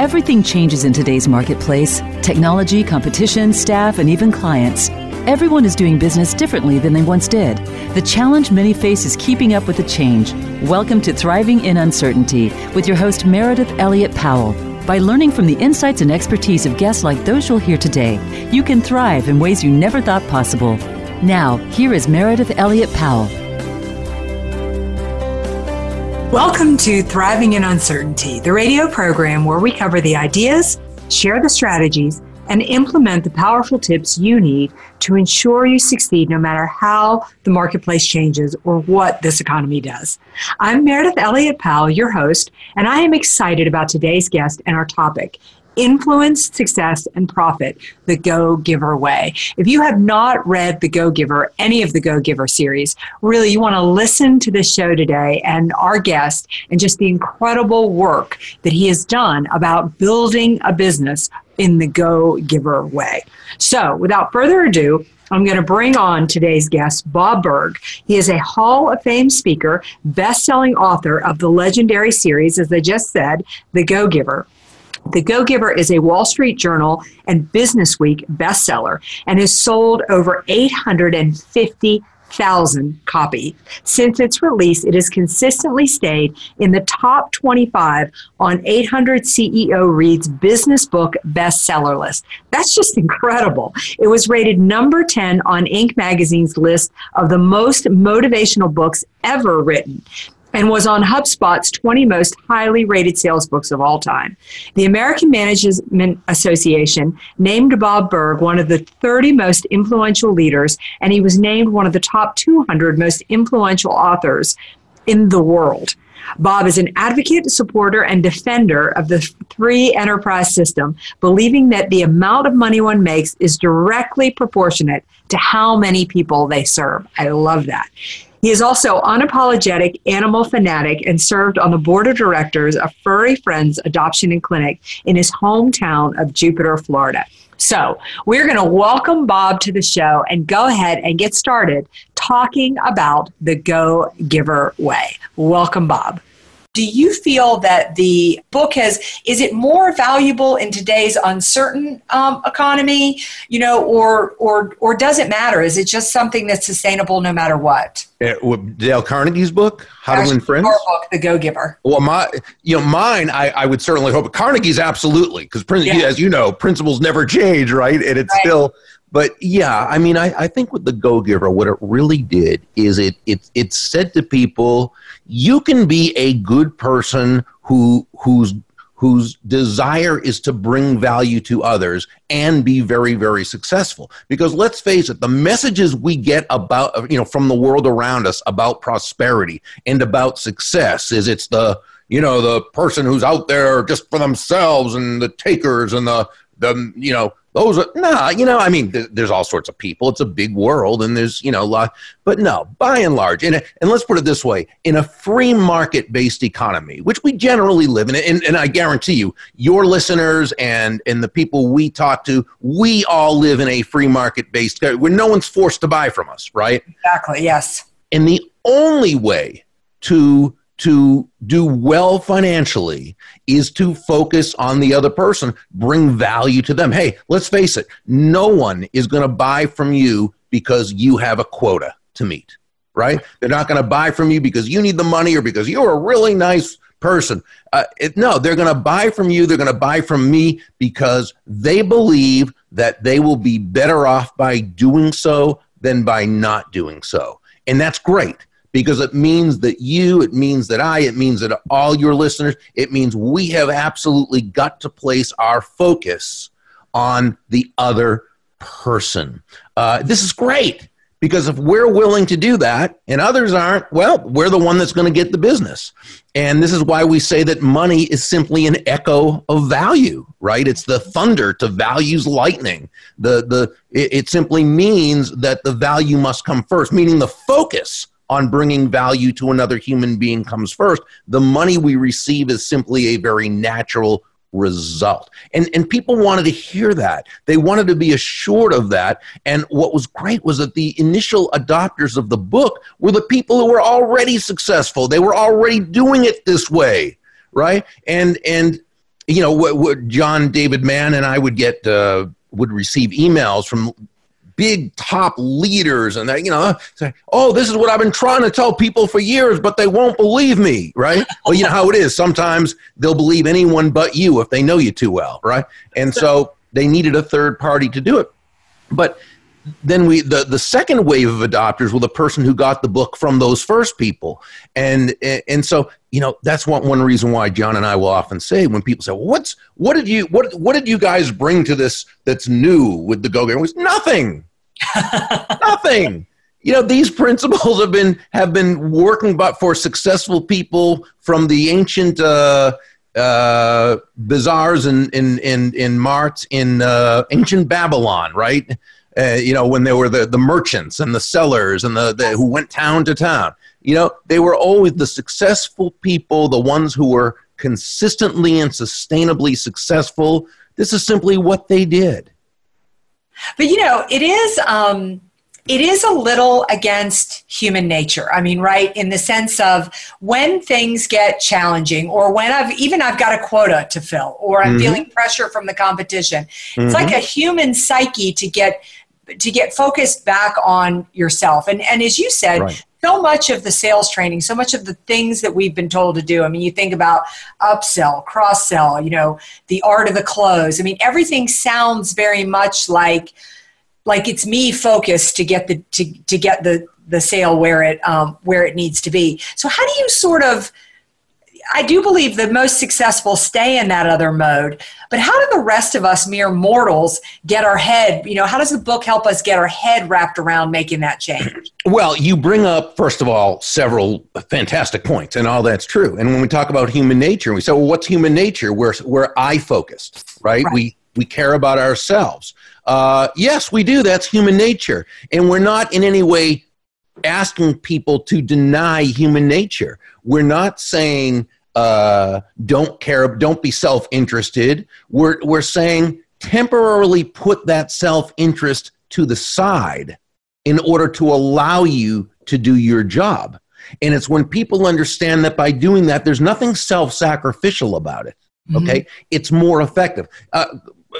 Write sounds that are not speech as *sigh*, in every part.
Everything changes in today's marketplace technology, competition, staff, and even clients. Everyone is doing business differently than they once did. The challenge many face is keeping up with the change. Welcome to Thriving in Uncertainty with your host, Meredith Elliott Powell. By learning from the insights and expertise of guests like those you'll hear today, you can thrive in ways you never thought possible. Now, here is Meredith Elliott Powell. Welcome to Thriving in Uncertainty, the radio program where we cover the ideas, share the strategies, and implement the powerful tips you need to ensure you succeed no matter how the marketplace changes or what this economy does. I'm Meredith Elliott Powell, your host, and I am excited about today's guest and our topic influence, success, and profit the Go Giver way. If you have not read the Go Giver, any of the Go Giver series, really you want to listen to this show today and our guest and just the incredible work that he has done about building a business in the Go Giver way. So, without further ado, I'm going to bring on today's guest, Bob Burg. He is a Hall of Fame speaker, best selling author of the legendary series, as I just said, The Go Giver. The Go Giver is a Wall Street Journal and Business Week bestseller and has sold over 850,000 copies. Since its release, it has consistently stayed in the top 25 on 800 CEO Reads Business Book bestseller list. That's just incredible. It was rated number 10 on Inc. magazine's list of the most motivational books ever written and was on HubSpot's 20 most highly rated sales books of all time. The American Management Association named Bob Burg one of the 30 most influential leaders, and he was named one of the top 200 most influential authors in the world. Bob is an advocate, supporter, and defender of the free enterprise system, believing that the amount of money one makes is directly proportionate to how many people they serve. I love that. He is also unapologetic animal fanatic and served on the board of directors of Furry Friends Adoption and Clinic in his hometown of Jupiter, Florida. So, we're going to welcome Bob to the show and go ahead and get started talking about the Go Giver Way. Welcome, Bob. Do you feel that the book has, is it more valuable in today's uncertain um, economy, you know, or, or, or does it matter? Is it just something that's sustainable no matter what? Uh, Dale Carnegie's book, How Actually, to Win Friends. Our book, The Go Giver. Well, my, you know, mine, I, I would certainly hope. Carnegie's absolutely because, yeah. as you know, principles never change, right? And it's right. still. But yeah, I mean, I, I think with the Go Giver, what it really did is it it it said to people, you can be a good person who who's whose desire is to bring value to others and be very very successful. Because let's face it the messages we get about you know from the world around us about prosperity and about success is it's the you know the person who's out there just for themselves and the takers and the the you know those are nah you know i mean th- there's all sorts of people. It's a big world and there's you know a lot but no by and large and, and let's put it this way in a free market based economy which we generally live in and, and i guarantee you your listeners and and the people we talk to we all live in a free market based uh, where no one's forced to buy from us right? Exactly yes. And the only way to to do well financially is to focus on the other person, bring value to them. Hey, let's face it, no one is going to buy from you because you have a quota to meet, right? They're not going to buy from you because you need the money or because you're a really nice person. Uh, it, no, they're going to buy from you. They're going to buy from me because they believe that they will be better off by doing so than by not doing so. And that's great because it means that you, it means that I, it means that all your listeners, it means we have absolutely got to place our focus on the other person. Uh, this is great because if we're willing to do that and others aren't, well, we're the one that's going to get the business. And this is why we say that money is simply an echo of value, right? It's the thunder to values lightning. The the it, it simply means that the value must come first, meaning the focus on bringing value to another human being comes first. The money we receive is simply a very natural result. And, and people wanted to hear that. They wanted to be assured of that. And what was great was that the initial adopters of the book were the people who were already successful. They were already doing it this way, right? And, and you know, what, what John David Mann and I would get uh, would receive emails from big top leaders and they, you know, say, oh, this is what I've been trying to tell people for years, but they won't believe me, right? *laughs* well, you know how it is. Sometimes they'll believe anyone but you if they know you too well, right? And so they needed a third party to do it. But then we the, the second wave of adopters were the person who got the book from those first people and and so you know that's one, one reason why john and i will often say when people say well, what's what did you what what did you guys bring to this that's new with the go It was nothing *laughs* Nothing. You know, these principles have been have been working but for successful people from the ancient uh, uh, bazaars and in in in marts in uh, ancient Babylon, right? Uh, you know, when they were the, the merchants and the sellers and the, the who went town to town. You know, they were always the successful people, the ones who were consistently and sustainably successful. This is simply what they did. But you know, it is um, it is a little against human nature. I mean, right in the sense of when things get challenging, or when I've even I've got a quota to fill, or I'm mm-hmm. feeling pressure from the competition. Mm-hmm. It's like mm-hmm. a human psyche to get to get focused back on yourself. And and as you said, right so much of the sales training, so much of the things that we've been told to do. I mean, you think about upsell, cross sell, you know, the art of the close. I mean, everything sounds very much like like it's me focused to get the to, to get the the sale where it um, where it needs to be. So how do you sort of I do believe the most successful stay in that other mode. But how do the rest of us mere mortals get our head, you know, how does the book help us get our head wrapped around making that change? Well, you bring up, first of all, several fantastic points, and all that's true. And when we talk about human nature, we say, well, what's human nature? We're, we're I focused, right? right? We, we care about ourselves. Uh, yes, we do. That's human nature. And we're not in any way asking people to deny human nature. We're not saying uh, don't care, don't be self interested. We're, we're saying temporarily put that self interest to the side in order to allow you to do your job. And it's when people understand that by doing that, there's nothing self sacrificial about it. Mm-hmm. Okay. Mm-hmm. It's more effective. Uh,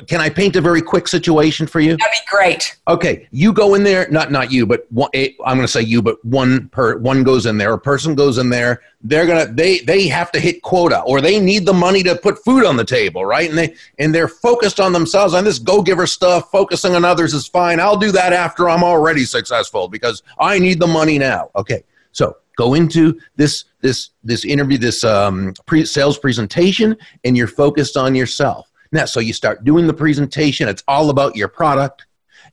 can I paint a very quick situation for you? That'd be great. Okay, you go in there. Not not you, but one, eh, I'm going to say you, but one per one goes in there. A person goes in there. They're gonna they they have to hit quota, or they need the money to put food on the table, right? And they and they're focused on themselves on this go giver stuff. Focusing on others is fine. I'll do that after I'm already successful because I need the money now. Okay, so go into this this this interview, this um, pre- sales presentation, and you're focused on yourself now, so you start doing the presentation. It's all about your product.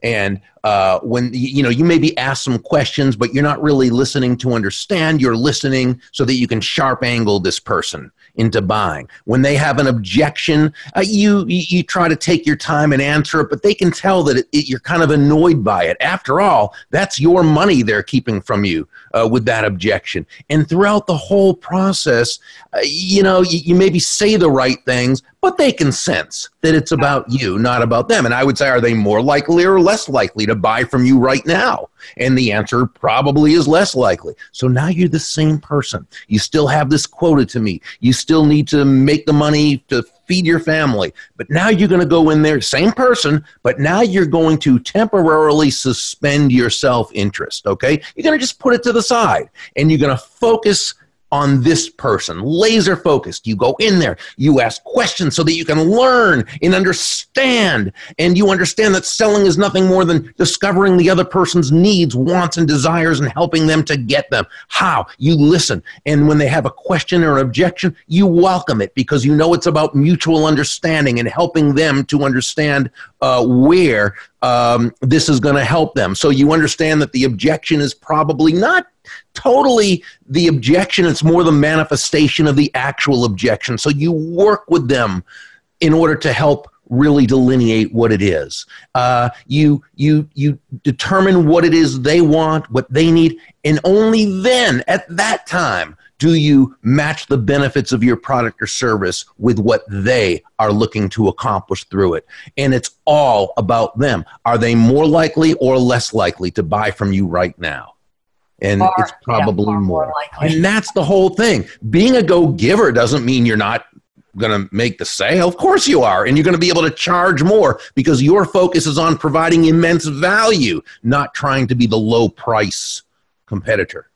And uh, when you know you may be asked some questions, but you're not really listening to understand. You're listening so that you can sharp angle this person into buying. When they have an objection, uh, you, you try to take your time and answer it, but they can tell that it, it, you're kind of annoyed by it. After all, that's your money they're keeping from you uh, with that objection. And throughout the whole process, uh, you know, you, you maybe say the right things, but they can sense that it's about you, not about them. And I would say, are they more likely or less likely to buy from you right now? And the answer probably is less likely. So now you're the same person. You still have this quota to meet. You still need to make the money to feed your family. But now you're going to go in there, same person, but now you're going to temporarily suspend your self interest. Okay? You're going to just put it to the side and you're going to focus on this person, laser focused. You go in there, you ask questions so that you can learn and understand. And you understand that selling is nothing more than discovering the other person's needs, wants, and desires and helping them to get them. How? You listen. And when they have a question or an objection, you welcome it because you know it's about mutual understanding and helping them to understand uh, where um, this is going to help them. So you understand that the objection is probably not totally the objection, it's more the manifestation of the actual objection. So you work with them in order to help really delineate what it is. Uh, you you you determine what it is they want, what they need, and only then, at that time, do you match the benefits of your product or service with what they are looking to accomplish through it. And it's all about them. Are they more likely or less likely to buy from you right now? And far, it's probably yeah, more. more and that's the whole thing. Being a go giver doesn't mean you're not going to make the sale? Of course you are. And you're going to be able to charge more because your focus is on providing immense value, not trying to be the low price competitor.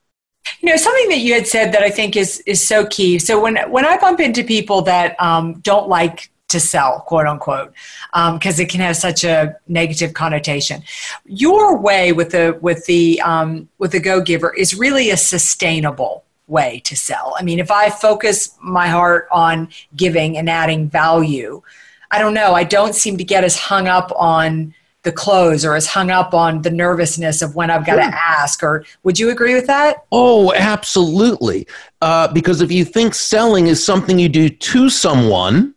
You know, something that you had said that I think is is so key. So when when I bump into people that um, don't like to sell, quote unquote, because um, it can have such a negative connotation. Your way with the with the um, with the Go Giver is really a sustainable way to sell. I mean, if I focus my heart on giving and adding value, I don't know. I don't seem to get as hung up on the close or as hung up on the nervousness of when I've got sure. to ask. Or would you agree with that? Oh, absolutely. Uh, because if you think selling is something you do to someone,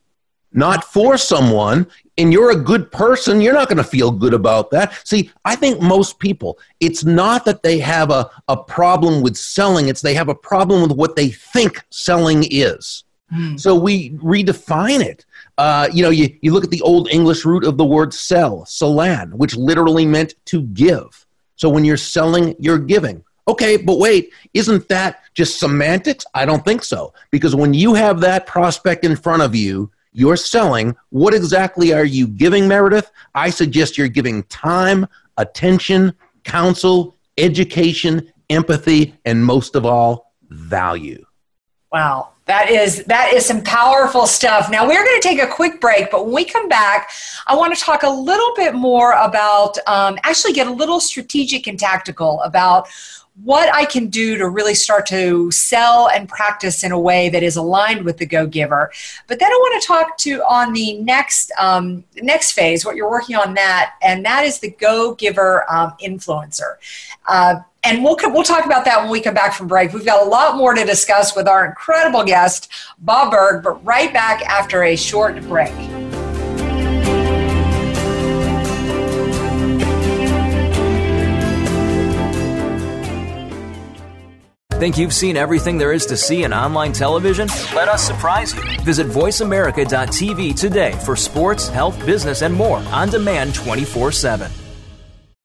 not for someone, and you're a good person, you're not going to feel good about that. See, I think most people, it's not that they have a, a problem with selling, it's they have a problem with what they think selling is. Mm. So we redefine it. Uh, you know, you, you look at the old English root of the word sell, salan, which literally meant to give. So when you're selling, you're giving. Okay, but wait, isn't that just semantics? I don't think so. Because when you have that prospect in front of you, you're selling. What exactly are you giving, Meredith? I suggest you're giving time, attention, counsel, education, empathy, and most of all, value. Wow. That is that is some powerful stuff. Now we're going to take a quick break, but when we come back, I want to talk a little bit more about um, actually get a little strategic and tactical about what I can do to really start to sell and practice in a way that is aligned with the Go Giver. But then I want to talk to on the next um, next phase, what you're working on that, and that is the Go Giver um, influencer. Uh, and we'll we'll talk about that when we come back from break. We've got a lot more to discuss with our incredible guest, Bob Burg, but right back after a short break. Think you've seen everything there is to see in online television? Let us surprise you. Visit VoiceAmerica.tv today for sports, health, business, and more on demand 24 7.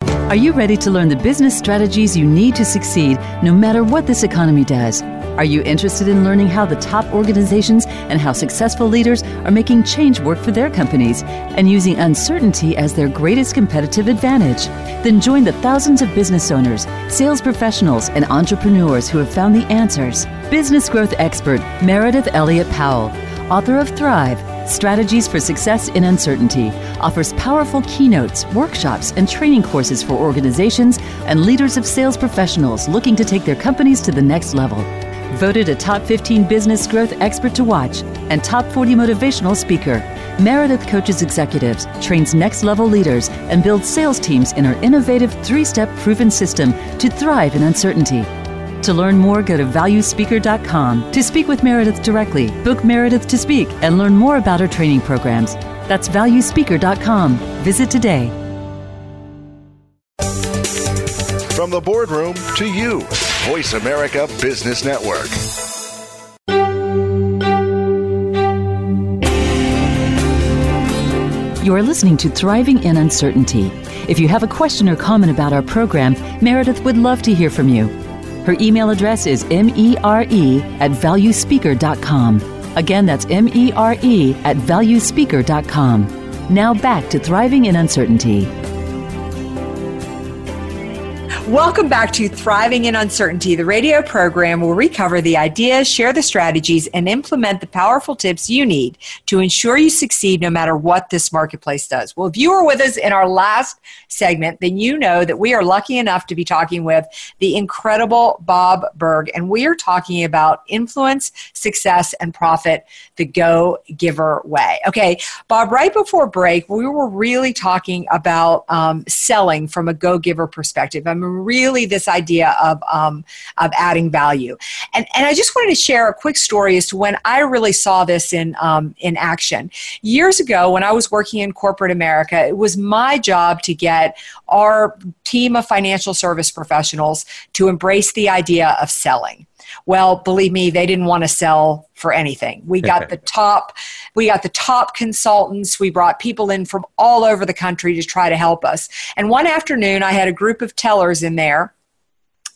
Are you ready to learn the business strategies you need to succeed no matter what this economy does? Are you interested in learning how the top organizations and how successful leaders are making change work for their companies and using uncertainty as their greatest competitive advantage? Then join the thousands of business owners, sales professionals, and entrepreneurs who have found the answers. Business growth expert Meredith Elliott Powell, author of Thrive Strategies for Success in Uncertainty, offers powerful keynotes, workshops, and training courses for organizations and leaders of sales professionals looking to take their companies to the next level. Voted a top 15 business growth expert to watch and top 40 motivational speaker, Meredith coaches executives, trains next level leaders, and builds sales teams in her innovative three step proven system to thrive in uncertainty. To learn more, go to valuespeaker.com to speak with Meredith directly, book Meredith to speak, and learn more about her training programs. That's valuespeaker.com. Visit today. From the boardroom to you. Voice America Business Network. You are listening to Thriving in Uncertainty. If you have a question or comment about our program, Meredith would love to hear from you. Her email address is mere at valuespeaker.com. Again, that's mere at valuespeaker.com. Now back to Thriving in Uncertainty. Welcome back to Thriving in Uncertainty, the radio program where we cover the ideas, share the strategies, and implement the powerful tips you need to ensure you succeed no matter what this marketplace does. Well, if you were with us in our last segment, then you know that we are lucky enough to be talking with the incredible Bob Burg, and we are talking about influence, success, and profit the Go Giver way. Okay, Bob, right before break, we were really talking about um, selling from a Go Giver perspective. I mean, really this idea of, um, of adding value. And, and I just wanted to share a quick story as to when I really saw this in, um, in action. Years ago, when I was working in corporate America, it was my job to get our team of financial service professionals to embrace the idea of selling. Well, believe me, they didn't want to sell for anything. We got the top we got the top consultants. We brought people in from all over the country to try to help us. And one afternoon I had a group of tellers in there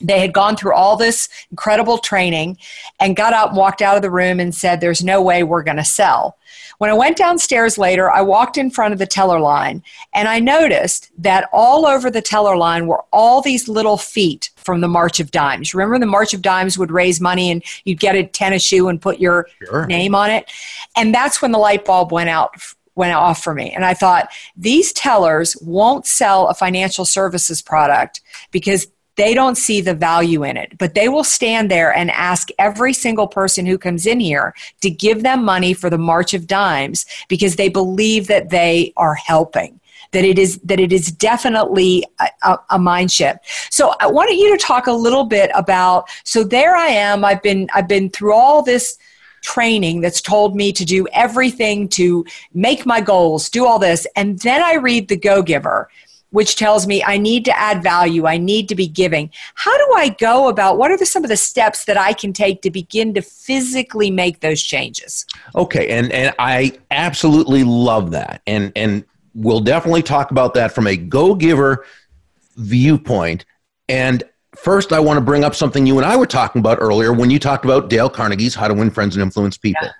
they had gone through all this incredible training and got up and walked out of the room and said there's no way we're going to sell when i went downstairs later i walked in front of the teller line and i noticed that all over the teller line were all these little feet from the march of dimes remember the march of dimes would raise money and you'd get a tennis shoe and put your sure. name on it and that's when the light bulb went out went off for me. And I thought, these tellers won't sell a financial services product because they don't see the value in it, but they will stand there and ask every single person who comes in here to give them money for the March of Dimes because they believe that they are helping. That it is that it is definitely a, a mind shift. So I wanted you to talk a little bit about. So there I am. I've been I've been through all this training that's told me to do everything to make my goals, do all this, and then I read the Go Giver which tells me I need to add value, I need to be giving. How do I go about what are the, some of the steps that I can take to begin to physically make those changes? Okay, and and I absolutely love that. And and we'll definitely talk about that from a go-giver viewpoint. And first I want to bring up something you and I were talking about earlier when you talked about Dale Carnegie's How to Win Friends and Influence People. Yeah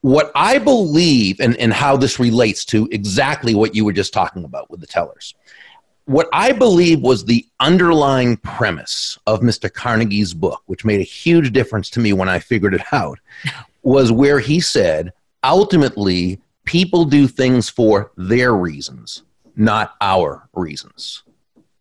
what I believe and, and how this relates to exactly what you were just talking about with the tellers what I believe was the underlying premise of Mr. Carnegie's book, which made a huge difference to me when I figured it out, was where he said, ultimately, people do things for their reasons, not our reasons.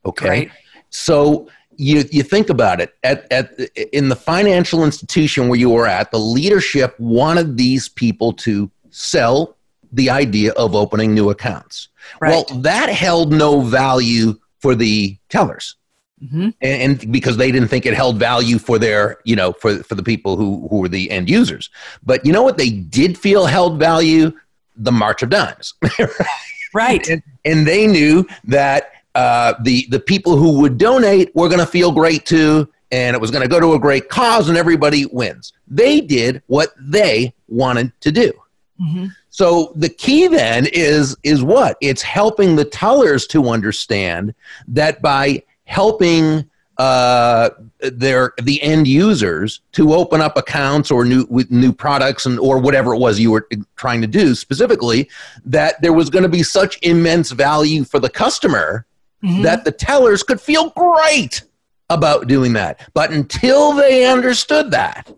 Okay? Right. So you, you think about it at, at in the financial institution where you were at the leadership wanted these people to sell the idea of opening new accounts Right. Well, that held no value for the tellers. Mm-hmm. And, and, because they didn't think it held value for their, you know, for, for the people who, who were the end users. But you know what they did feel held value? The March of Dimes. *laughs* right. And, and, they knew that uh, the, the people who would donate were going to feel great too, and it was going to go to a great cause, and everybody wins. They did what they wanted to do. Mm-hmm. So the key then is is what? It's helping the tellers to understand that by helping uh, their the end users to open up accounts or new with new products and or whatever it was you were trying to do specifically that there was going to be such immense value for the customer mm-hmm. that the tellers could feel great about doing that but until they understood that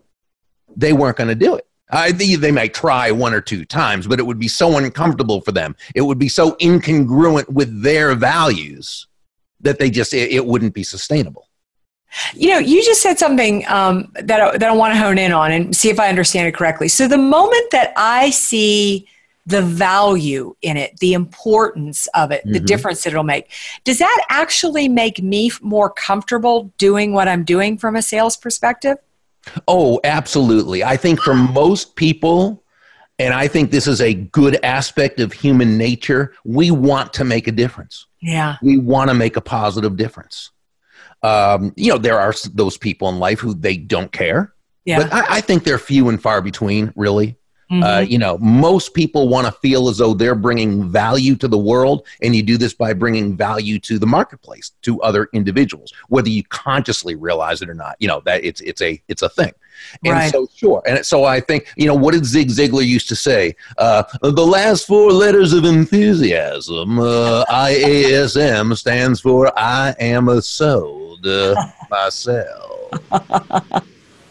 they weren't going to do it I think they might try one or two times, but it would be so uncomfortable for them. It would be so incongruent with their values that they just it, it wouldn't be sustainable. You know, you just said something um, that I, that I want to hone in on and see if I understand it correctly. So the moment that I see the value in it, the importance of it, mm-hmm. the difference that it'll make. Does that actually make me more comfortable doing what I'm doing from a sales perspective? Oh, absolutely. I think for most people, and I think this is a good aspect of human nature, we want to make a difference. Yeah. We want to make a positive difference. Um, you know, there are those people in life who they don't care. Yeah. But I, I think they're few and far between, really. Uh, mm-hmm. Uh, you know, most people want to feel as though they're bringing value to the world, and you do this by bringing value to the marketplace, to other individuals, whether you consciously realize it or not. You know that it's it's a it's a thing. And right. so, sure. And so I think, you know, what did Zig Ziglar used to say? Uh, the last four letters of enthusiasm, uh, IASM, stands for I am a sold uh, *laughs* myself. *laughs* and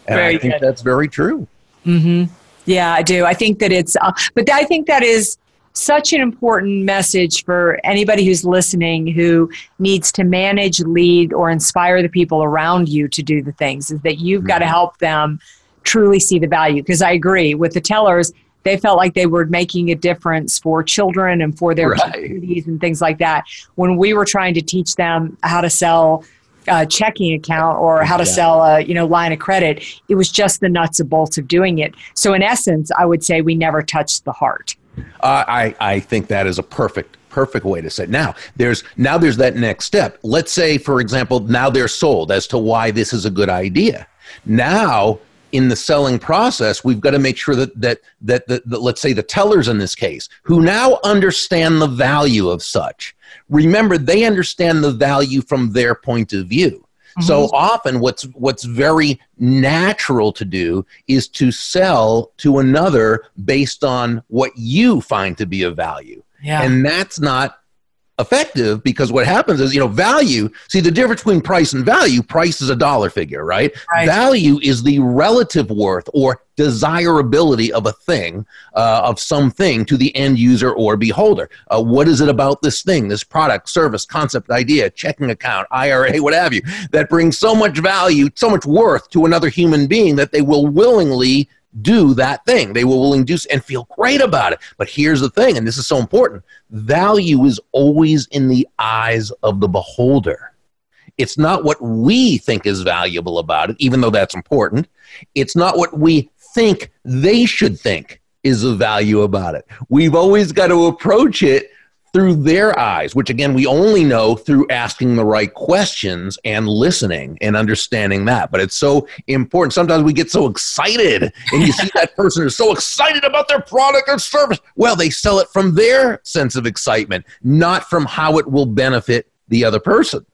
very I think good. that's very true. Mm-hmm. Yeah, I do. I think that it's, uh, but I think that is such an important message for anybody who's listening who needs to manage, lead, or inspire the people around you to do the things is that you've mm-hmm. got to help them truly see the value. Because I agree with the tellers, they felt like they were making a difference for children and for their right. communities and things like that. When we were trying to teach them how to sell a checking account or how to sell a you know line of credit it was just the nuts and bolts of doing it. So in essence i would say we never touched the heart. Uh, i i think that is a perfect perfect way to say it. now there's now there's that next step. Let's say for example now they're sold as to why this is a good idea. Now in the selling process, we've got to make sure that that that, that, that let's say the tellers in this case, who now understand the value of such, remember they understand the value from their point of view. Mm-hmm. So often what's what's very natural to do is to sell to another based on what you find to be of value. Yeah. And that's not effective because what happens is you know value see the difference between price and value price is a dollar figure right, right. value is the relative worth or desirability of a thing uh, of something to the end user or beholder uh, what is it about this thing this product service concept idea checking account ira what have you that brings so much value so much worth to another human being that they will willingly do that thing. They to do and feel great about it. But here's the thing, and this is so important value is always in the eyes of the beholder. It's not what we think is valuable about it, even though that's important. It's not what we think they should think is of value about it. We've always got to approach it through their eyes, which again, we only know through asking the right questions and listening and understanding that. But it's so important. Sometimes we get so excited and you see *laughs* that person is so excited about their product or service. Well, they sell it from their sense of excitement, not from how it will benefit the other person.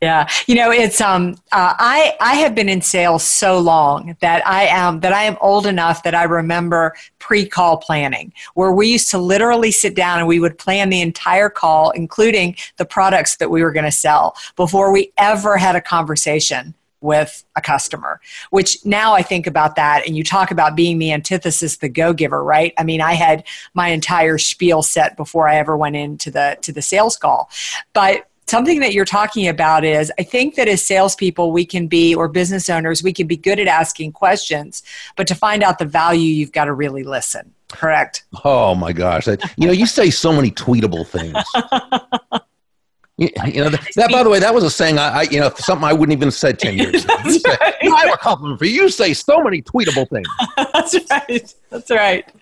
Yeah, you know, it's um, uh, I I have been in sales so long that I am that I am old enough that I remember pre-call planning, where we used to literally sit down and we would plan the entire call, including the products that we were going to sell, before we ever had a conversation with a customer. Which now i think about that and you talk about being the antithesis the go giver right? I mean i had my entire spiel set before i ever went into the to the sales call. But something that you're talking about is I think that as salespeople, we can be, or business owners, we can be good at asking questions, but to find out the value, you've got to really listen. Correct. Oh my gosh. you know, you say so many tweetable things. You, know that, By the way, that was a saying I, I, you know, something I wouldn't even have said ten years ago. You say, right. I have a compliment for you. You say so many tweetable things. *laughs* That's right. That's right.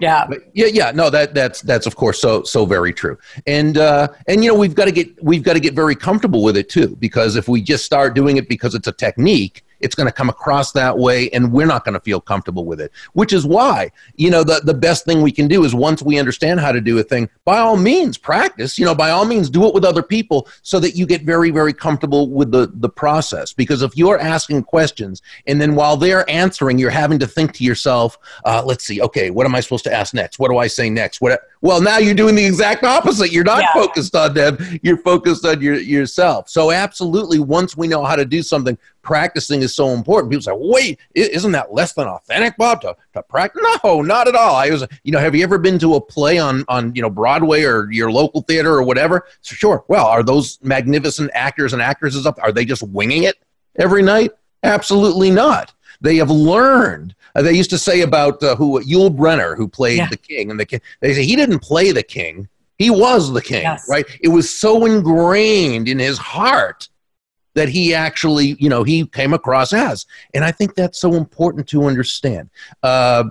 Yeah. Yeah, yeah, no, that that's that's of course so so very true. And uh and you know, we've got to get we've got to get very comfortable with it too because if we just start doing it because it's a technique, it's going to come across that way and we're not going to feel comfortable with it which is why you know the, the best thing we can do is once we understand how to do a thing by all means practice you know by all means do it with other people so that you get very very comfortable with the the process. Because if you're asking questions and then while they're answering you're having to think to yourself uh, let's see okay what am i supposed to ask next? What do i say next? What well now you're doing the exact opposite. You're not yeah. focused on them. You're focused on your, yourself. So absolutely once we know how to do something practicing is so important. People say, wait, isn't that less than authentic, Bob, to, to practice? No, not at all. I was, you know, have you ever been to a play on, on, you know, Broadway or your local theater or whatever? So sure. Well, are those magnificent actors and actresses up? Are they just winging it every night? Absolutely not. They have learned. Uh, they used to say about uh, who Yul Brynner, who played yeah. the king, and the king. They say he didn't play the king; he was the king, yes. right? It was so ingrained in his heart that he actually, you know, he came across as. And I think that's so important to understand. Uh,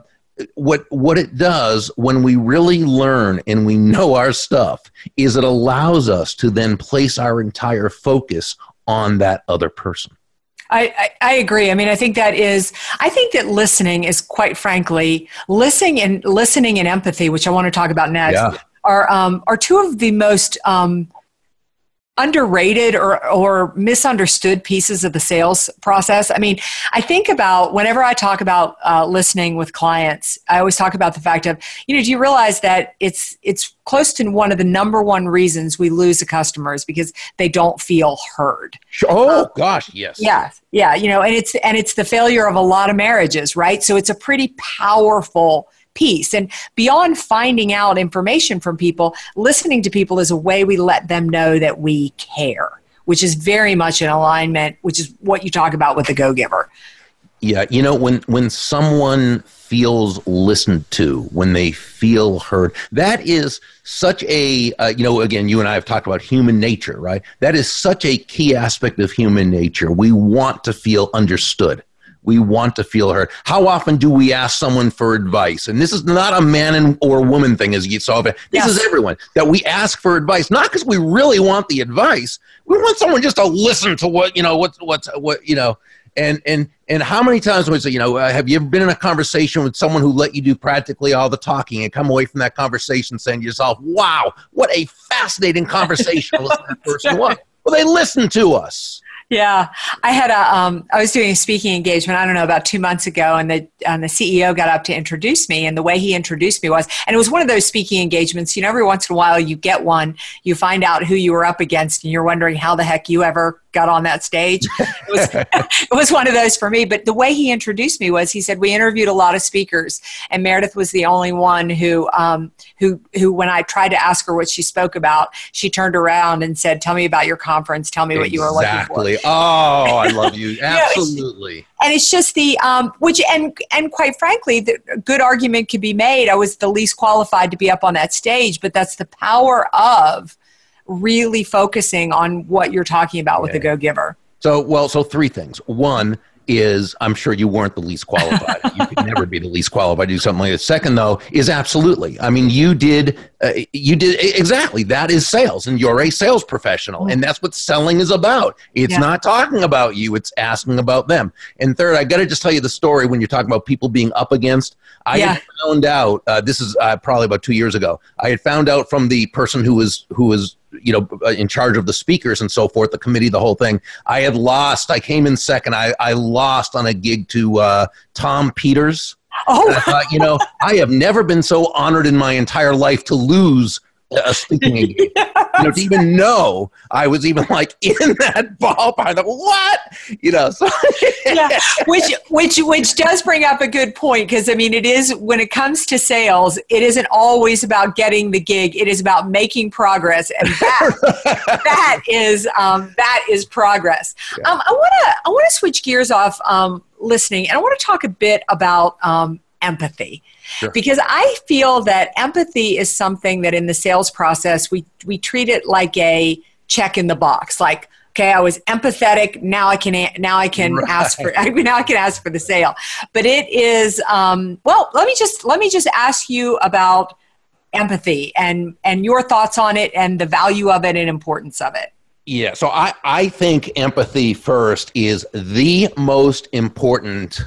what what it does when we really learn and we know our stuff is it allows us to then place our entire focus on that other person. I, I, I, agree. I mean, I think that is. I think that listening is quite frankly listening and listening and empathy, which I want to talk about next, yeah. are um, are two of the most um, underrated or, or misunderstood pieces of the sales process. I mean, I think about whenever I talk about uh, listening with clients, I always talk about the fact of, you know, do you realize that it's it's close to one of the number one reasons we lose a customer is because they don't feel heard. Oh gosh, yes. Yeah, yeah. You know, and it's and it's the failure of a lot of marriages, right? So it's a pretty powerful piece. And beyond finding out information from people, listening to people is a way we let them know that we care, which is very much in alignment, which is what you talk about with the go giver. Yeah, you know when when someone feels listened to, when they feel heard, that is such a uh, you know again you and I have talked about human nature, right? That is such a key aspect of human nature. We want to feel understood. We want to feel heard. How often do we ask someone for advice? And this is not a man and, or woman thing, as you saw. This yes. is everyone that we ask for advice, not because we really want the advice. We want someone just to listen to what you know, what what's what you know. And and and how many times we say, you know, uh, have you ever been in a conversation with someone who let you do practically all the talking and come away from that conversation saying to yourself, "Wow, what a fascinating conversation that person was." Well, they listened to us Yeah, I had a. Um, I was doing a speaking engagement. I don't know about two months ago, and the and the CEO got up to introduce me, and the way he introduced me was, and it was one of those speaking engagements. You know, every once in a while you get one, you find out who you were up against, and you're wondering how the heck you ever got on that stage. *laughs* It was, *laughs* it was one of those for me. But the way he introduced me was he said, We interviewed a lot of speakers, and Meredith was the only one who, um, who, who, when I tried to ask her what she spoke about, she turned around and said, Tell me about your conference. Tell me what you were looking for. Oh, I love you. *laughs* Absolutely. you know, and it's just the um, which and and quite frankly the good argument could be made i was the least qualified to be up on that stage but that's the power of really focusing on what you're talking about with yeah. the go giver? So, well, so three things. One is I'm sure you weren't the least qualified. you could never be the least qualified to do something like that. Second, though, is absolutely. I mean, you did, uh, you did exactly. That is sales, and you're a sales professional, and that's what selling is about. It's yeah. not talking about you; it's asking about them. And third, I got to just tell you the story when you're talking about people being up against. I yeah. had found out. Uh, this is uh, probably about two years ago. I had found out from the person who was who was you know, uh, in charge of the speakers and so forth, the committee, the whole thing. I had lost. I came in second. I, I lost on a gig to uh, Tom Peters. Oh, I thought, you know, I have never been so honored in my entire life to lose a *laughs* speaking engagement. yes. You know, to even know I was even like *laughs* in that ballpark. Like, what? You know, so *laughs* yeah, which which which does bring up a good point because I mean, it is when it comes to sales, it isn't always about getting the gig. It is about making progress, and that that is um, that is progress. Yeah. Um, I want to I want to switch gears off um, listening, and I want to talk a bit about um, empathy. Sure. Because I feel that empathy is something that in the sales process we we treat it like a check in the box, like okay, I was empathetic. Now I can now I can right. ask for *laughs* now I can ask for the sale. But it is um, well. Let me just let me just ask you about empathy and and your thoughts on it and the value of it and importance of it. Yeah, so I, I think empathy first is the most important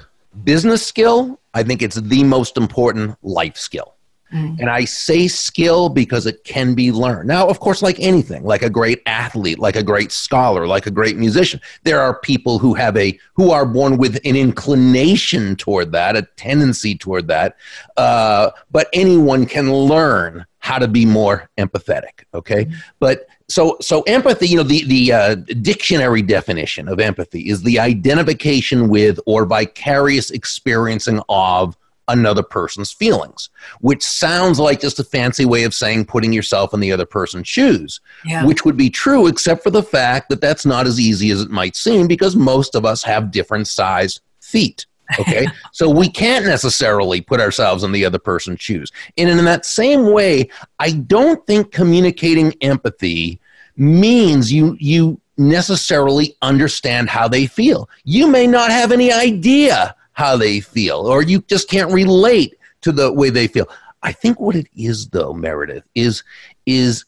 business skill I think it's the most important life skill. Mm. And I say skill because it can be learned. Now, of course, like anything, like a great athlete, like a great scholar, like a great musician, there are people who have a who are born with an inclination toward that, a tendency toward that. Uh, but anyone can learn how to be more empathetic. Okay, mm. but so so empathy you know the the uh, dictionary definition of empathy is the identification with or vicarious experiencing of another person's feelings which sounds like just a fancy way of saying putting yourself in the other person's shoes yeah. which would be true except for the fact that that's not as easy as it might seem because most of us have different sized feet okay so we can't necessarily put ourselves in the other person's shoes and in that same way i don't think communicating empathy means you you necessarily understand how they feel. You may not have any idea how they feel, or you just can't relate to the way they feel. I think what it is though, Meredith, is is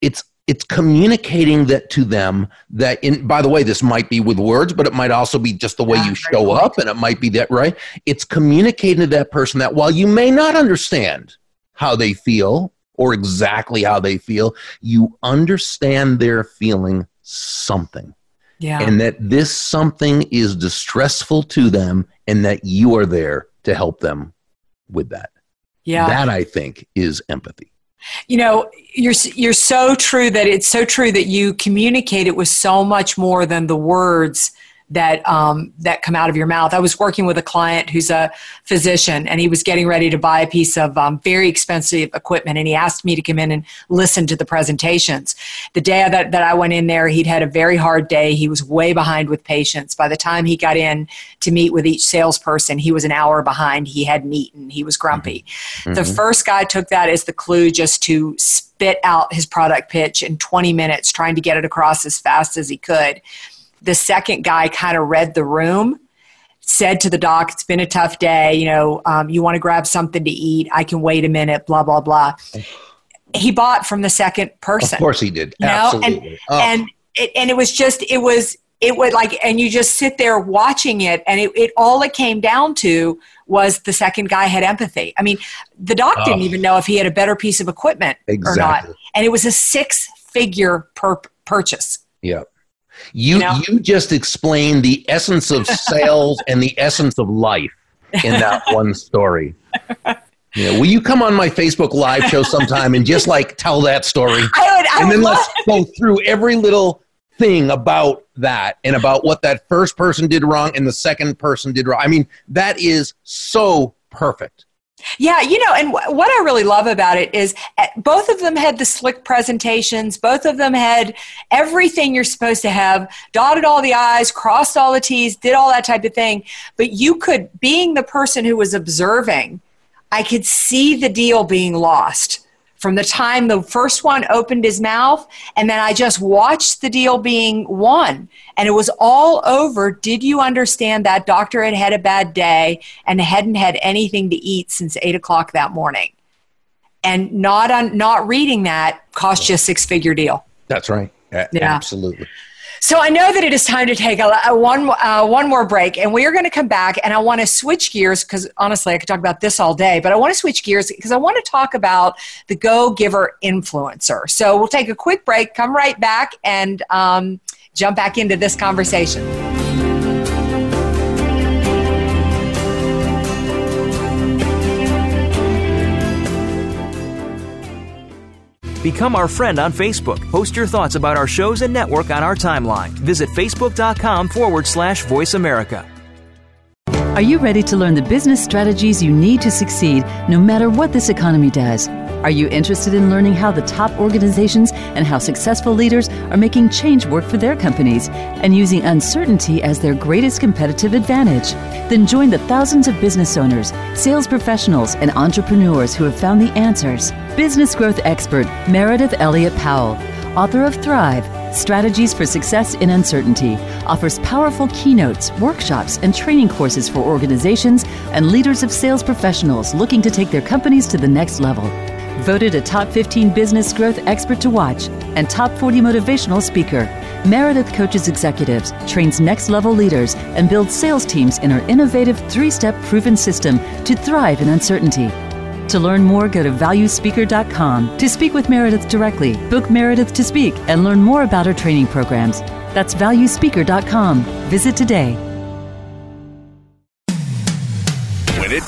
it's it's communicating that to them that in by the way this might be with words but it might also be just the way yeah, you show up and it might be that right it's communicating to that person that while you may not understand how they feel or exactly how they feel. You understand they're feeling something. Yeah. And that this something is distressful to them and that you are there to help them with that. Yeah. That I think is empathy. You know, you're you're so true that it's so true that you communicate it with so much more than the words that um, that come out of your mouth. I was working with a client who's a physician, and he was getting ready to buy a piece of um, very expensive equipment, and he asked me to come in and listen to the presentations. The day that, that I went in there, he'd had a very hard day. He was way behind with patients. By the time he got in to meet with each salesperson, he was an hour behind. He hadn't eaten. He was grumpy. Mm-hmm. The first guy took that as the clue just to spit out his product pitch in 20 minutes, trying to get it across as fast as he could the second guy kind of read the room said to the doc it's been a tough day you know um, you want to grab something to eat i can wait a minute blah blah blah he bought from the second person of course he did you know? and oh. and it, and it was just it was it would like and you just sit there watching it and it, it all it came down to was the second guy had empathy i mean the doc oh. didn't even know if he had a better piece of equipment exactly. or not and it was a six figure per purchase yeah You You know? you just explained the essence of *laughs* sales and the essence of life in that *laughs* one story. You know, will you come on my Facebook live show sometime and just like tell that story? I would, I and then let's go through every little thing about that and about what that first person did wrong and the second person did wrong. I mean, that is so perfect. Yeah, you know, and wh- what I really love about it is uh, both of them had the slick presentations. Both of them had everything you're supposed to have dotted all the I's, crossed all the T's, did all that type of thing. But you could, being the person who was observing, I could see the deal being lost from the time the first one opened his mouth and then I just watched the deal being won and it was all over. Did you understand that doctor had had a bad day and hadn't had anything to eat since eight o'clock that morning? And not on not reading that cost you a six figure deal. That's right. Yeah. Absolutely. So I know that it is time to take a, a one uh, one more break, and we are going to come back. And I want to switch gears because honestly, I could talk about this all day. But I want to switch gears because I want to talk about the Go Giver influencer. So we'll take a quick break, come right back, and um, jump back into this conversation. Become our friend on Facebook. Post your thoughts about our shows and network on our timeline. Visit facebook.com forward slash voice America. Are you ready to learn the business strategies you need to succeed no matter what this economy does? Are you interested in learning how the top organizations and how successful leaders are making change work for their companies and using uncertainty as their greatest competitive advantage? Then join the thousands of business owners, sales professionals, and entrepreneurs who have found the answers. Business growth expert Meredith Elliott Powell, author of Thrive Strategies for Success in Uncertainty, offers powerful keynotes, workshops, and training courses for organizations and leaders of sales professionals looking to take their companies to the next level. Voted a top 15 business growth expert to watch and top 40 motivational speaker, Meredith coaches executives, trains next level leaders, and builds sales teams in her innovative three step proven system to thrive in uncertainty. To learn more, go to valuespeaker.com to speak with Meredith directly, book Meredith to speak, and learn more about her training programs. That's valuespeaker.com. Visit today.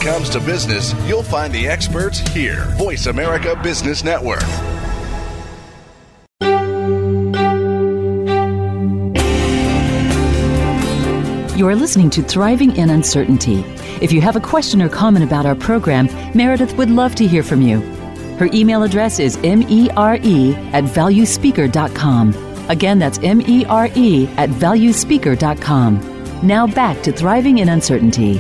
Comes to business, you'll find the experts here. Voice America Business Network. You are listening to Thriving in Uncertainty. If you have a question or comment about our program, Meredith would love to hear from you. Her email address is mere at valuespeaker.com. Again, that's mere at valuespeaker.com. Now back to Thriving in Uncertainty.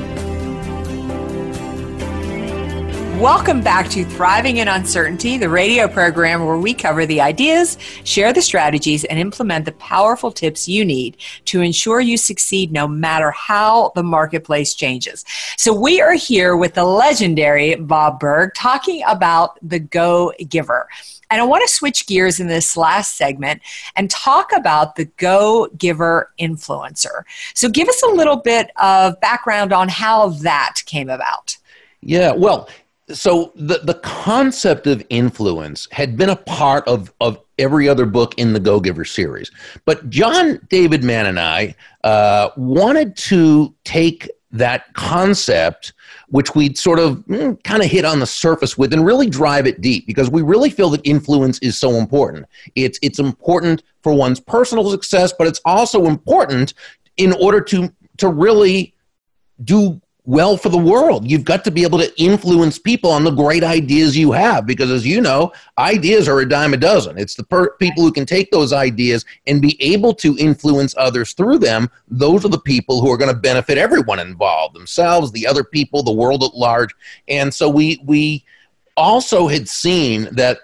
Welcome back to Thriving in Uncertainty, the radio program where we cover the ideas, share the strategies, and implement the powerful tips you need to ensure you succeed no matter how the marketplace changes. So, we are here with the legendary Bob Burg talking about the Go Giver. And I want to switch gears in this last segment and talk about the Go Giver influencer. So, give us a little bit of background on how that came about. Yeah, well, so the the concept of influence had been a part of of every other book in the Go Giver series, but John David Mann and I uh, wanted to take that concept, which we'd sort of mm, kind of hit on the surface with, and really drive it deep because we really feel that influence is so important. It's it's important for one's personal success, but it's also important in order to to really do well for the world. You've got to be able to influence people on the great ideas you have because, as you know, ideas are a dime a dozen. It's the per- people who can take those ideas and be able to influence others through them. Those are the people who are going to benefit everyone involved themselves, the other people, the world at large. And so we, we also had seen that.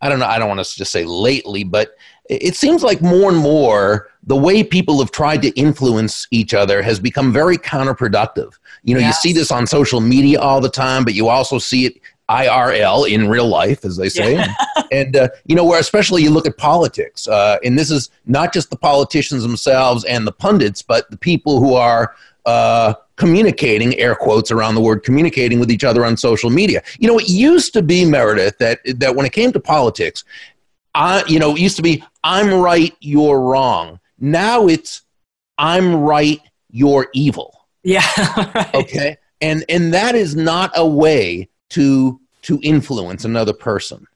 I don't know. I don't want to just say lately, but it seems like more and more the way people have tried to influence each other has become very counterproductive. You know, Yes. you see this on social media all the time, but you also see it IRL in real life, as they say. *laughs* and, uh, you know, where especially you look at politics, uh, and this is not just the politicians themselves and the pundits, but the people who are uh, communicating, air quotes around the word communicating with each other on social media. You know, it used to be, Meredith, that, that when it came to politics, I, you know, it used to be, I'm right, you're wrong. Now it's I'm right, you're evil. Yeah. *laughs* Right. Okay. And and that is not a way to to influence another person.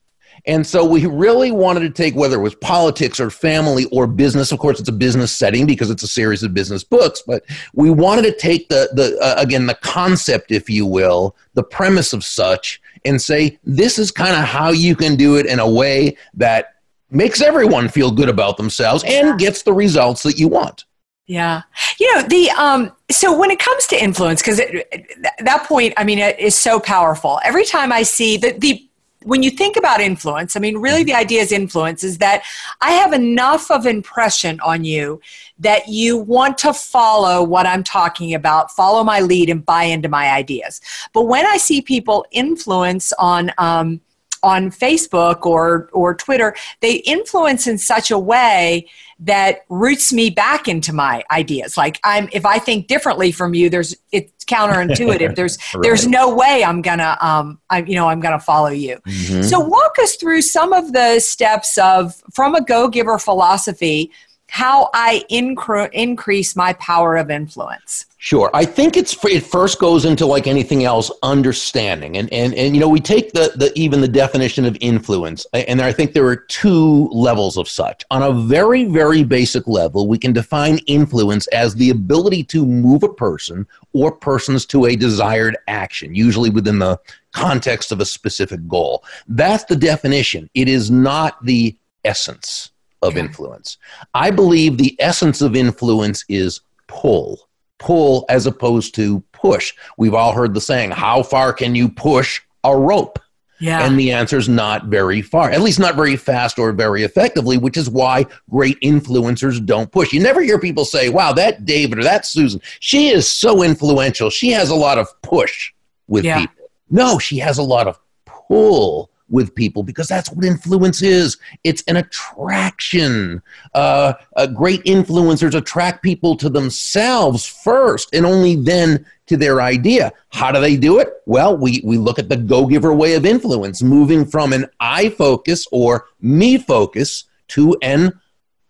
And so we really wanted to take whether it was politics or family or business. Of course, it's a business setting because it's a series of business books. But we wanted to take the the uh, again the concept, if you will, the premise of such, and say this is kind of how you can do it in a way that makes everyone feel good about themselves and gets the results that you want. Yeah. You know, the um so when it comes to influence cuz that point I mean it is so powerful. Every time I see the the when you think about influence, I mean, really the idea is influence is that I have enough of impression on you that you want to follow what I'm talking about, follow my lead, and buy into my ideas. But when I see people influence on, um, on Facebook or or Twitter, they influence in such a way that roots me back into my ideas. Like I'm if I think differently from you, there's it's counterintuitive. There's *laughs* right. there's no way I'm gonna um I you know I'm gonna follow you. Mm-hmm. So walk us through some of the steps of from a go giver philosophy how I incre- increase my power of influence. Sure. I think it's it first goes into like anything else, understanding, and and and you know we take the the even the definition of influence, and I think there are two levels of such. On a very very basic level, we can define influence as the ability to move a person or persons to a desired action, usually within the context of a specific goal. That's the definition. It is not the essence of influence. I believe the essence of influence is pull pull as opposed to push. We've all heard the saying, how far can you push a rope? Yeah. And the answer is not very far, at least not very fast or very effectively, which is why great influencers don't push. You never hear people say, wow, that David or that Susan, she is so influential. She has a lot of push with yeah. people. No, she has a lot of pull with people because that's what influence is. It's an attraction. Uh, uh, great influencers attract people to themselves first and only then to their idea. How do they do it? Well, we, we look at the go giver way of influence, moving from an I focus or me focus to an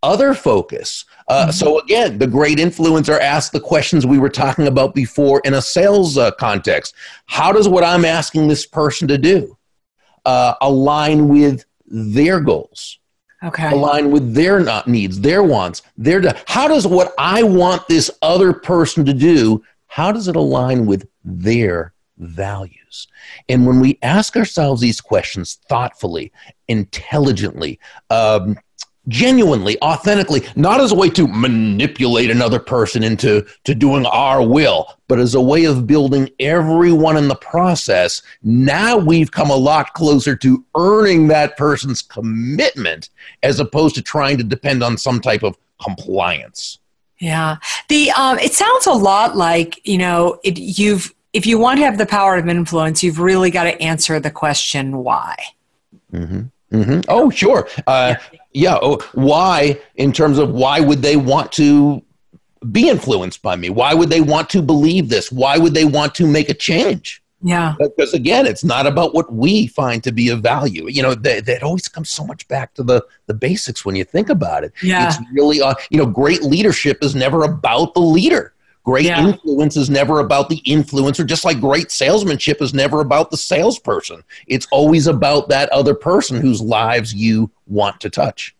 other focus. Uh, mm-hmm. So again, the great influencer asks the questions we were talking about before in a sales uh, context. How does what I'm asking this person to do? Uh, align with their goals okay. align with their not needs their wants their de- how does what i want this other person to do how does it align with their values? And when we ask ourselves these questions thoughtfully intelligently um, genuinely, authentically, not as a way to manipulate another person into to doing our will, but as a way of building everyone in the process. Now we've come a lot closer to earning that person's commitment as opposed to trying to depend on some type of compliance. Yeah. The um, it sounds a lot like, you know, it, you've if you want to have the power of influence, you've really got to answer the question why. Mm-hmm. Mm-hmm. Oh, sure. Uh, yeah. Oh, why, in terms of why would they want to be influenced by me? Why would they want to believe this? Why would they want to make a change? Yeah. Because again, it's not about what we find to be of value. You know, that, that always comes so much back to the, the basics when you think about it. Yeah. It's really, uh, you know, great leadership is never about the leader. Great yeah. influence is never about the influencer, just like great salesmanship is never about the salesperson. It's always about that other person whose lives you want to touch.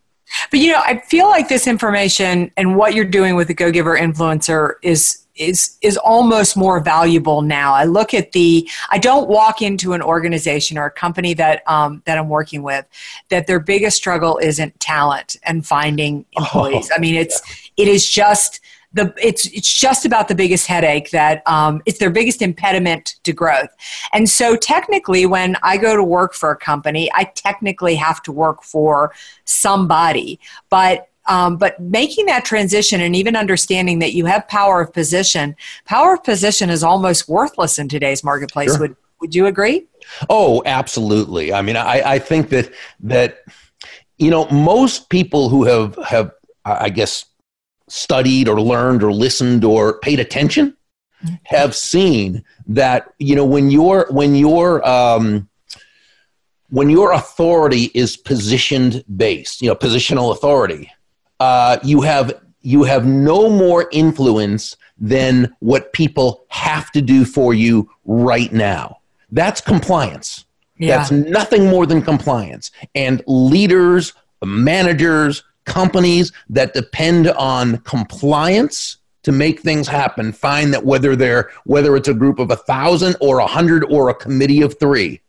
But you know, I feel like this information and what you're doing with the Go Giver influencer is is is almost more valuable now. I look at the. I don't walk into an organization or a company that um, that I'm working with that their biggest struggle isn't talent and finding oh, employees. Oh, I mean, it's yeah. it is just the it's it's just about the biggest headache that um, it's their biggest impediment to growth. And so technically, when I go to work for a company, I technically have to work for somebody, but. Um, but making that transition and even understanding that you have power of position, power of position is almost worthless in today's marketplace. Sure. Would Would you agree? Oh, absolutely. I mean, I, I think that that you know most people who have have I guess studied or learned or listened or paid attention have seen that you know when your when your um, when your authority is positioned based you know positional authority uh, you have you have no more influence than what people have to do for you right now. That's compliance. Yeah. That's nothing more than compliance. And leaders, managers, companies that depend on compliance to make things happen find that whether they're whether it's a group of a thousand or a hundred or a committee of three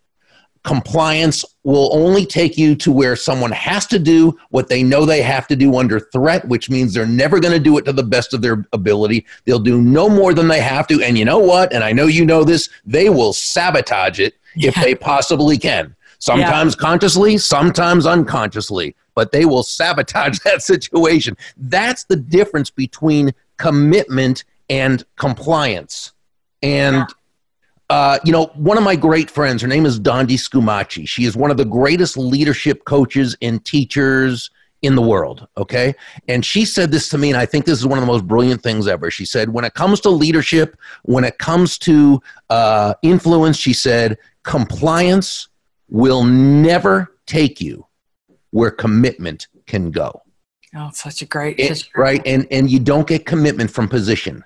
compliance will only take you to where someone has to do what they know they have to do under threat, which means they're never going to do it to the best of their ability. They'll do no more than they have to. And you know what? And I know you know this, they will sabotage it if they possibly can. Sometimes yeah. consciously, sometimes unconsciously, but they will sabotage *laughs* that situation. That's the difference between commitment and compliance. And yeah. Uh, you know, one of my great friends, her name is Dondi Scumaci. She is one of the greatest leadership coaches and teachers in the world. Okay. And she said this to me, and I think this is one of the most brilliant things ever. She said, when it comes to leadership, when it comes to uh, influence, she said, compliance will never take you where commitment can go. Oh, such a great, it, such a great right. And and you don't get commitment from position.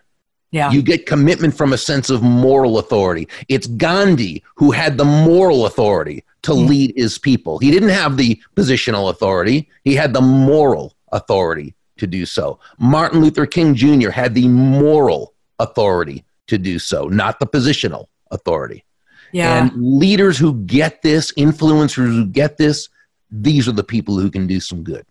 Yeah. You get commitment from a sense of moral authority. It's Gandhi who had the moral authority to mm. lead his people. He didn't have the positional authority, he had the moral authority to do so. Martin Luther King Jr. had the moral authority to do so, not the positional authority. Yeah. And leaders who get this, influencers who get this, these are the people who can do some good.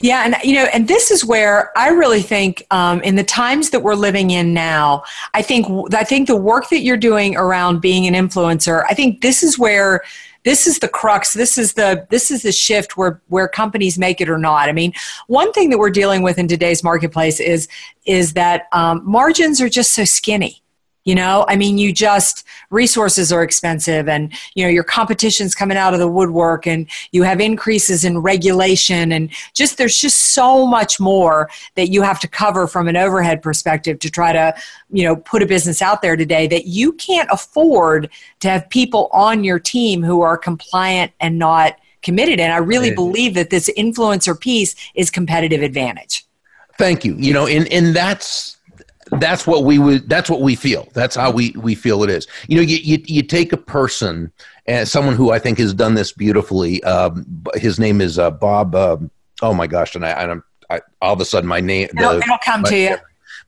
Yeah, and you know, and this is where I really think, um, in the times that we're living in now, I think I think the work that you're doing around being an influencer, I think this is where this is the crux this is the this is the shift where where companies make it or not i mean one thing that we're dealing with in today's marketplace is is that um, margins are just so skinny you know i mean you just resources are expensive and you know your competition's coming out of the woodwork and you have increases in regulation and just there's just so much more that you have to cover from an overhead perspective to try to you know put a business out there today that you can't afford to have people on your team who are compliant and not committed. And i really believe that this influencer piece is competitive advantage. Thank you. You know and and that's that's what we would that's what we feel. That's how we we feel it is. You know you you, you take a person and uh, someone who i think has done this beautifully um, his name is uh, bob um, oh my gosh and i and I'm, I, all of a sudden my name it'll, the, it'll come my, to you.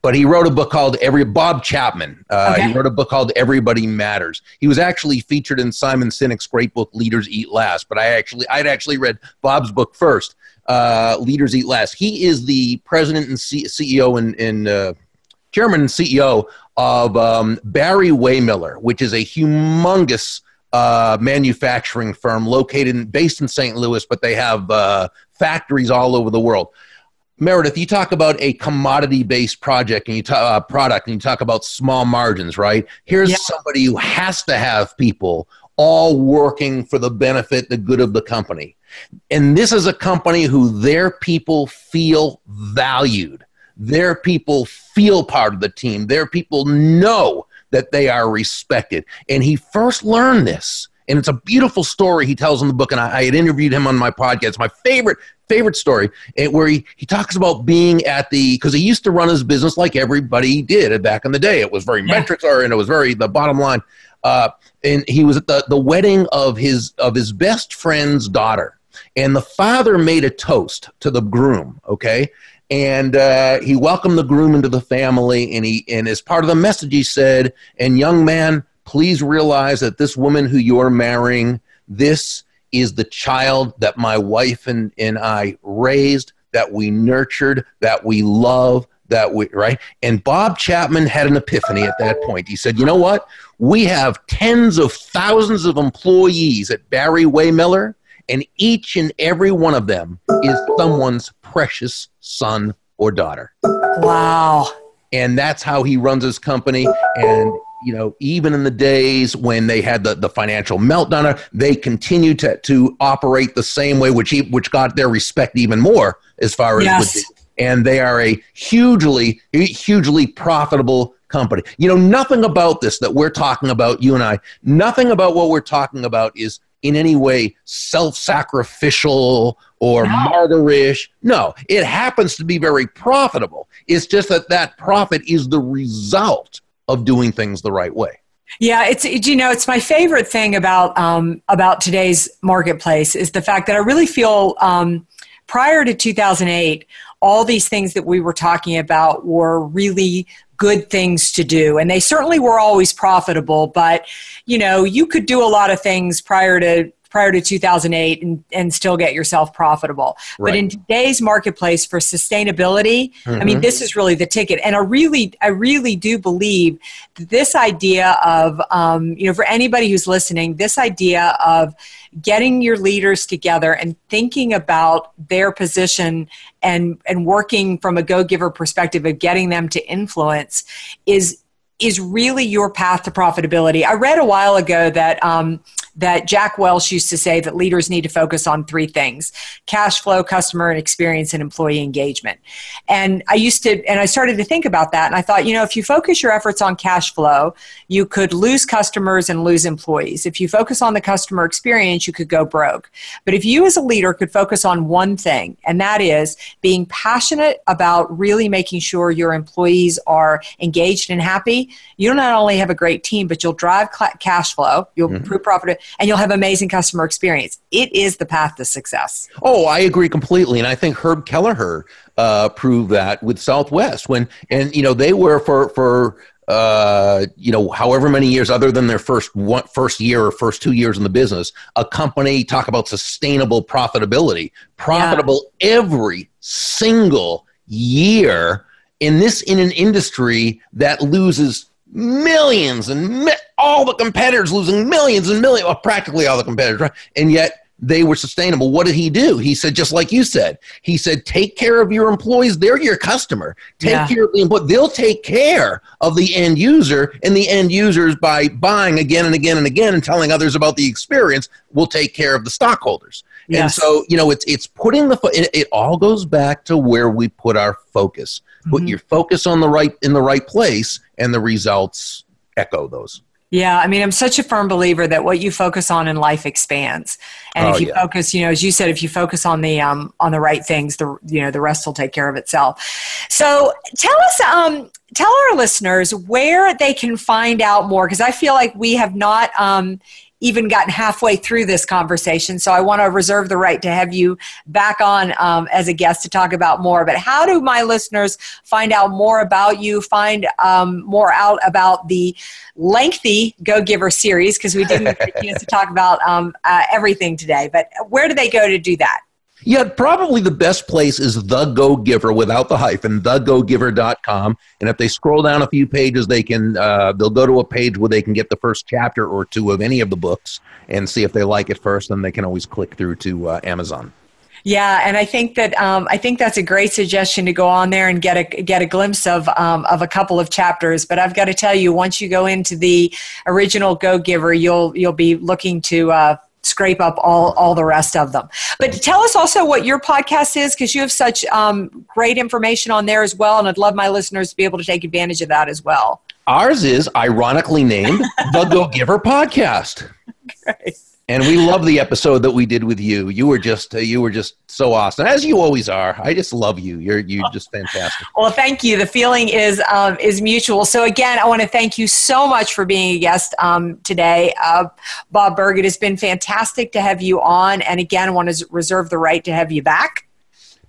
But he wrote a book called every bob chapman uh, okay. he wrote a book called everybody matters. He was actually featured in simon sinek's great book leaders eat last but i actually i'd actually read bob's book first uh, leaders eat last. He is the president and C- ceo in, in uh, chairman and CEO of um, Barry Wehmiller, which is a humongous uh, manufacturing firm located in, based in St. Louis, but they have uh, factories all over the world. Meredith, you talk about a commodity-based project and you talk uh, product, and you talk about small margins, right? Here's yeah. somebody who has to have people all working for the benefit, the good of the company. And this is a company who their people feel valued. Their people feel part of the team. Their people know that they are respected. And he first learned this. And it's a beautiful story he tells in the book. And I, I had interviewed him on my podcast. My favorite, favorite story eh, where he, he talks about being at the, because he used to run his business like everybody did back in the day. It was very yeah. metrics or, and it was very the bottom line. Uh, and he was at the, the wedding of his, of his best friend's daughter. And the father made a toast to the groom, okay? and uh, he welcomed the groom into the family and he and as part of the message he said and young man please realize that this woman who you're marrying this is the child that my wife and, and i raised that we nurtured that we love that we right? And bob chapman had an epiphany at that point. He said you know what? We have tens of thousands of employees at barry wehmiller and each and every one of them is someone's precious son or daughter. Wow. And that's how he runs his company. And, you know, even in the days when they had the, the financial meltdown, they continue to, to operate the same way, which, he, which got their respect even more as far as. Yes. and they are a hugely, hugely profitable company. You know, nothing about this that we're talking about, you and I, nothing about what we're talking about is in any way self sacrificial or no. martyrish. No, it happens to be very profitable. It's just that that profit is the result of doing things the right way. Yeah, it's you know it's my favorite thing about um, about today's marketplace is the fact that I really feel um, prior to 2008, all these things that we were talking about were really good things to do. And they certainly were always profitable but you know you could do a lot of things prior to prior to 2008 and, and still get yourself profitable. Right. But in today's marketplace for sustainability, mm-hmm. I mean, mm-hmm. this is really the ticket. And I really, I really do believe this idea of, um, you know, for anybody who's listening, this idea of getting your leaders together and thinking about their position and, and working from a go-giver perspective of getting them to influence is is really your path to profitability. I read a while ago that um, that Jack Welch used to say that leaders need to focus on three things cash flow, customer and experience, and employee engagement. And I used to, and I started to think about that. And I thought, you know, if you focus your efforts on cash flow, you could lose customers and lose employees. If you focus on the customer experience, you could go broke. But if you as a leader could focus on one thing, and that is being passionate about really making sure your employees are engaged and happy, you'll not only have a great team, but you'll drive cash flow, you'll mm-hmm. improve profit, and you'll have amazing customer experience. It is the path to success. Oh, I agree completely, and I think Herb Kelleher uh, proved that with Southwest when, and you know, they were for for uh, you know, however many years other than their first one, first year or first two years in the business, a company talk about sustainable profitability, profitable yeah. every single year in this in an industry that loses millions and mi- all the competitors losing millions and millions, well, practically all the competitors, right? And yet they were sustainable. What did he do? He said, just like you said, he said, take care of your employees. They're your customer. Take yeah. care of the employee. They'll take care of the end user, and the end users by buying again and again and again and telling others about the experience will take care of the stockholders. Yes. And so, you know, it's it's putting the it, it all goes back to where we put our focus. Mm-hmm. Put your focus on the right in the right place, and the results echo those. Yeah, I mean, I'm such a firm believer that what you focus on in life expands, and oh, if you yeah. focus, you know, as you said, if you focus on the um, on the right things, the you know the rest will take care of itself. So, tell us, um, tell our listeners where they can find out more, because I feel like we have not. Um, even gotten halfway through this conversation. So I want to reserve the right to have you back on um, as a guest to talk about more. But how do my listeners find out more about you, find um, more out about the lengthy Go Giver series? Because we didn't get a chance to talk about um, uh, everything today. But where do they go to do that? Yeah, probably the best place is the Go Giver without the hyphen, thegogiver.com. And if they scroll down a few pages, they can uh, they'll go to a page where they can get the first chapter or two of any of the books and see if they like it first. Then they can always click through to uh, Amazon. Yeah, and I think that um, I think that's a great suggestion to go on there and get a get a glimpse of um, of a couple of chapters. But I've got to tell you, once you go into the original Go Giver, you'll you'll be looking to uh, scrape up all all the rest of them. But tell us also what your podcast is because you have such um, great information on there as well, and I'd love my listeners to be able to take advantage of that as well. Ours is ironically named the Go Giver Podcast. *laughs* Great and we love the episode that we did with you. You were just uh, you were just so awesome, as you always are. I just love you. You're you just fantastic. Well, thank you. The feeling is um, is mutual. So again, I want to thank you so much for being a guest um, today, uh, Bob Burg. It has been fantastic to have you on, and again, I want to reserve the right to have you back.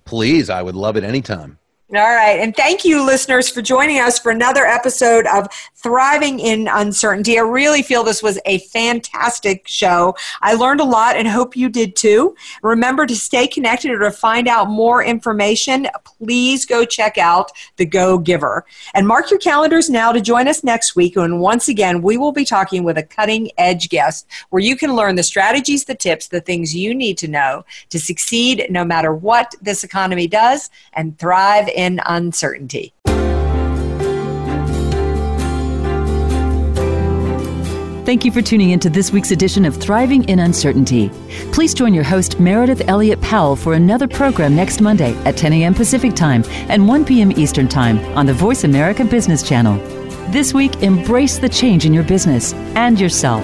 Please, I would love it anytime. All right. And thank you, listeners, for joining us for another episode of Thriving in Uncertainty. I really feel this was a fantastic show. I learned a lot and hope you did too. Remember to stay connected or to find out more information, please go check out The Go Giver. And mark your calendars now to join us next week. And once again, we will be talking with a cutting edge guest where you can learn the strategies, the tips, the things you need to know to succeed no matter what this economy does and thrive in uncertainty. Thank you for tuning in to this week's edition of Thriving in Uncertainty. Please join your host, Meredith Elliott Powell, for another program next Monday at 10 a.m. Pacific Time and 1 p.m. Eastern Time on the Voice America Business Channel. This week, embrace the change in your business and yourself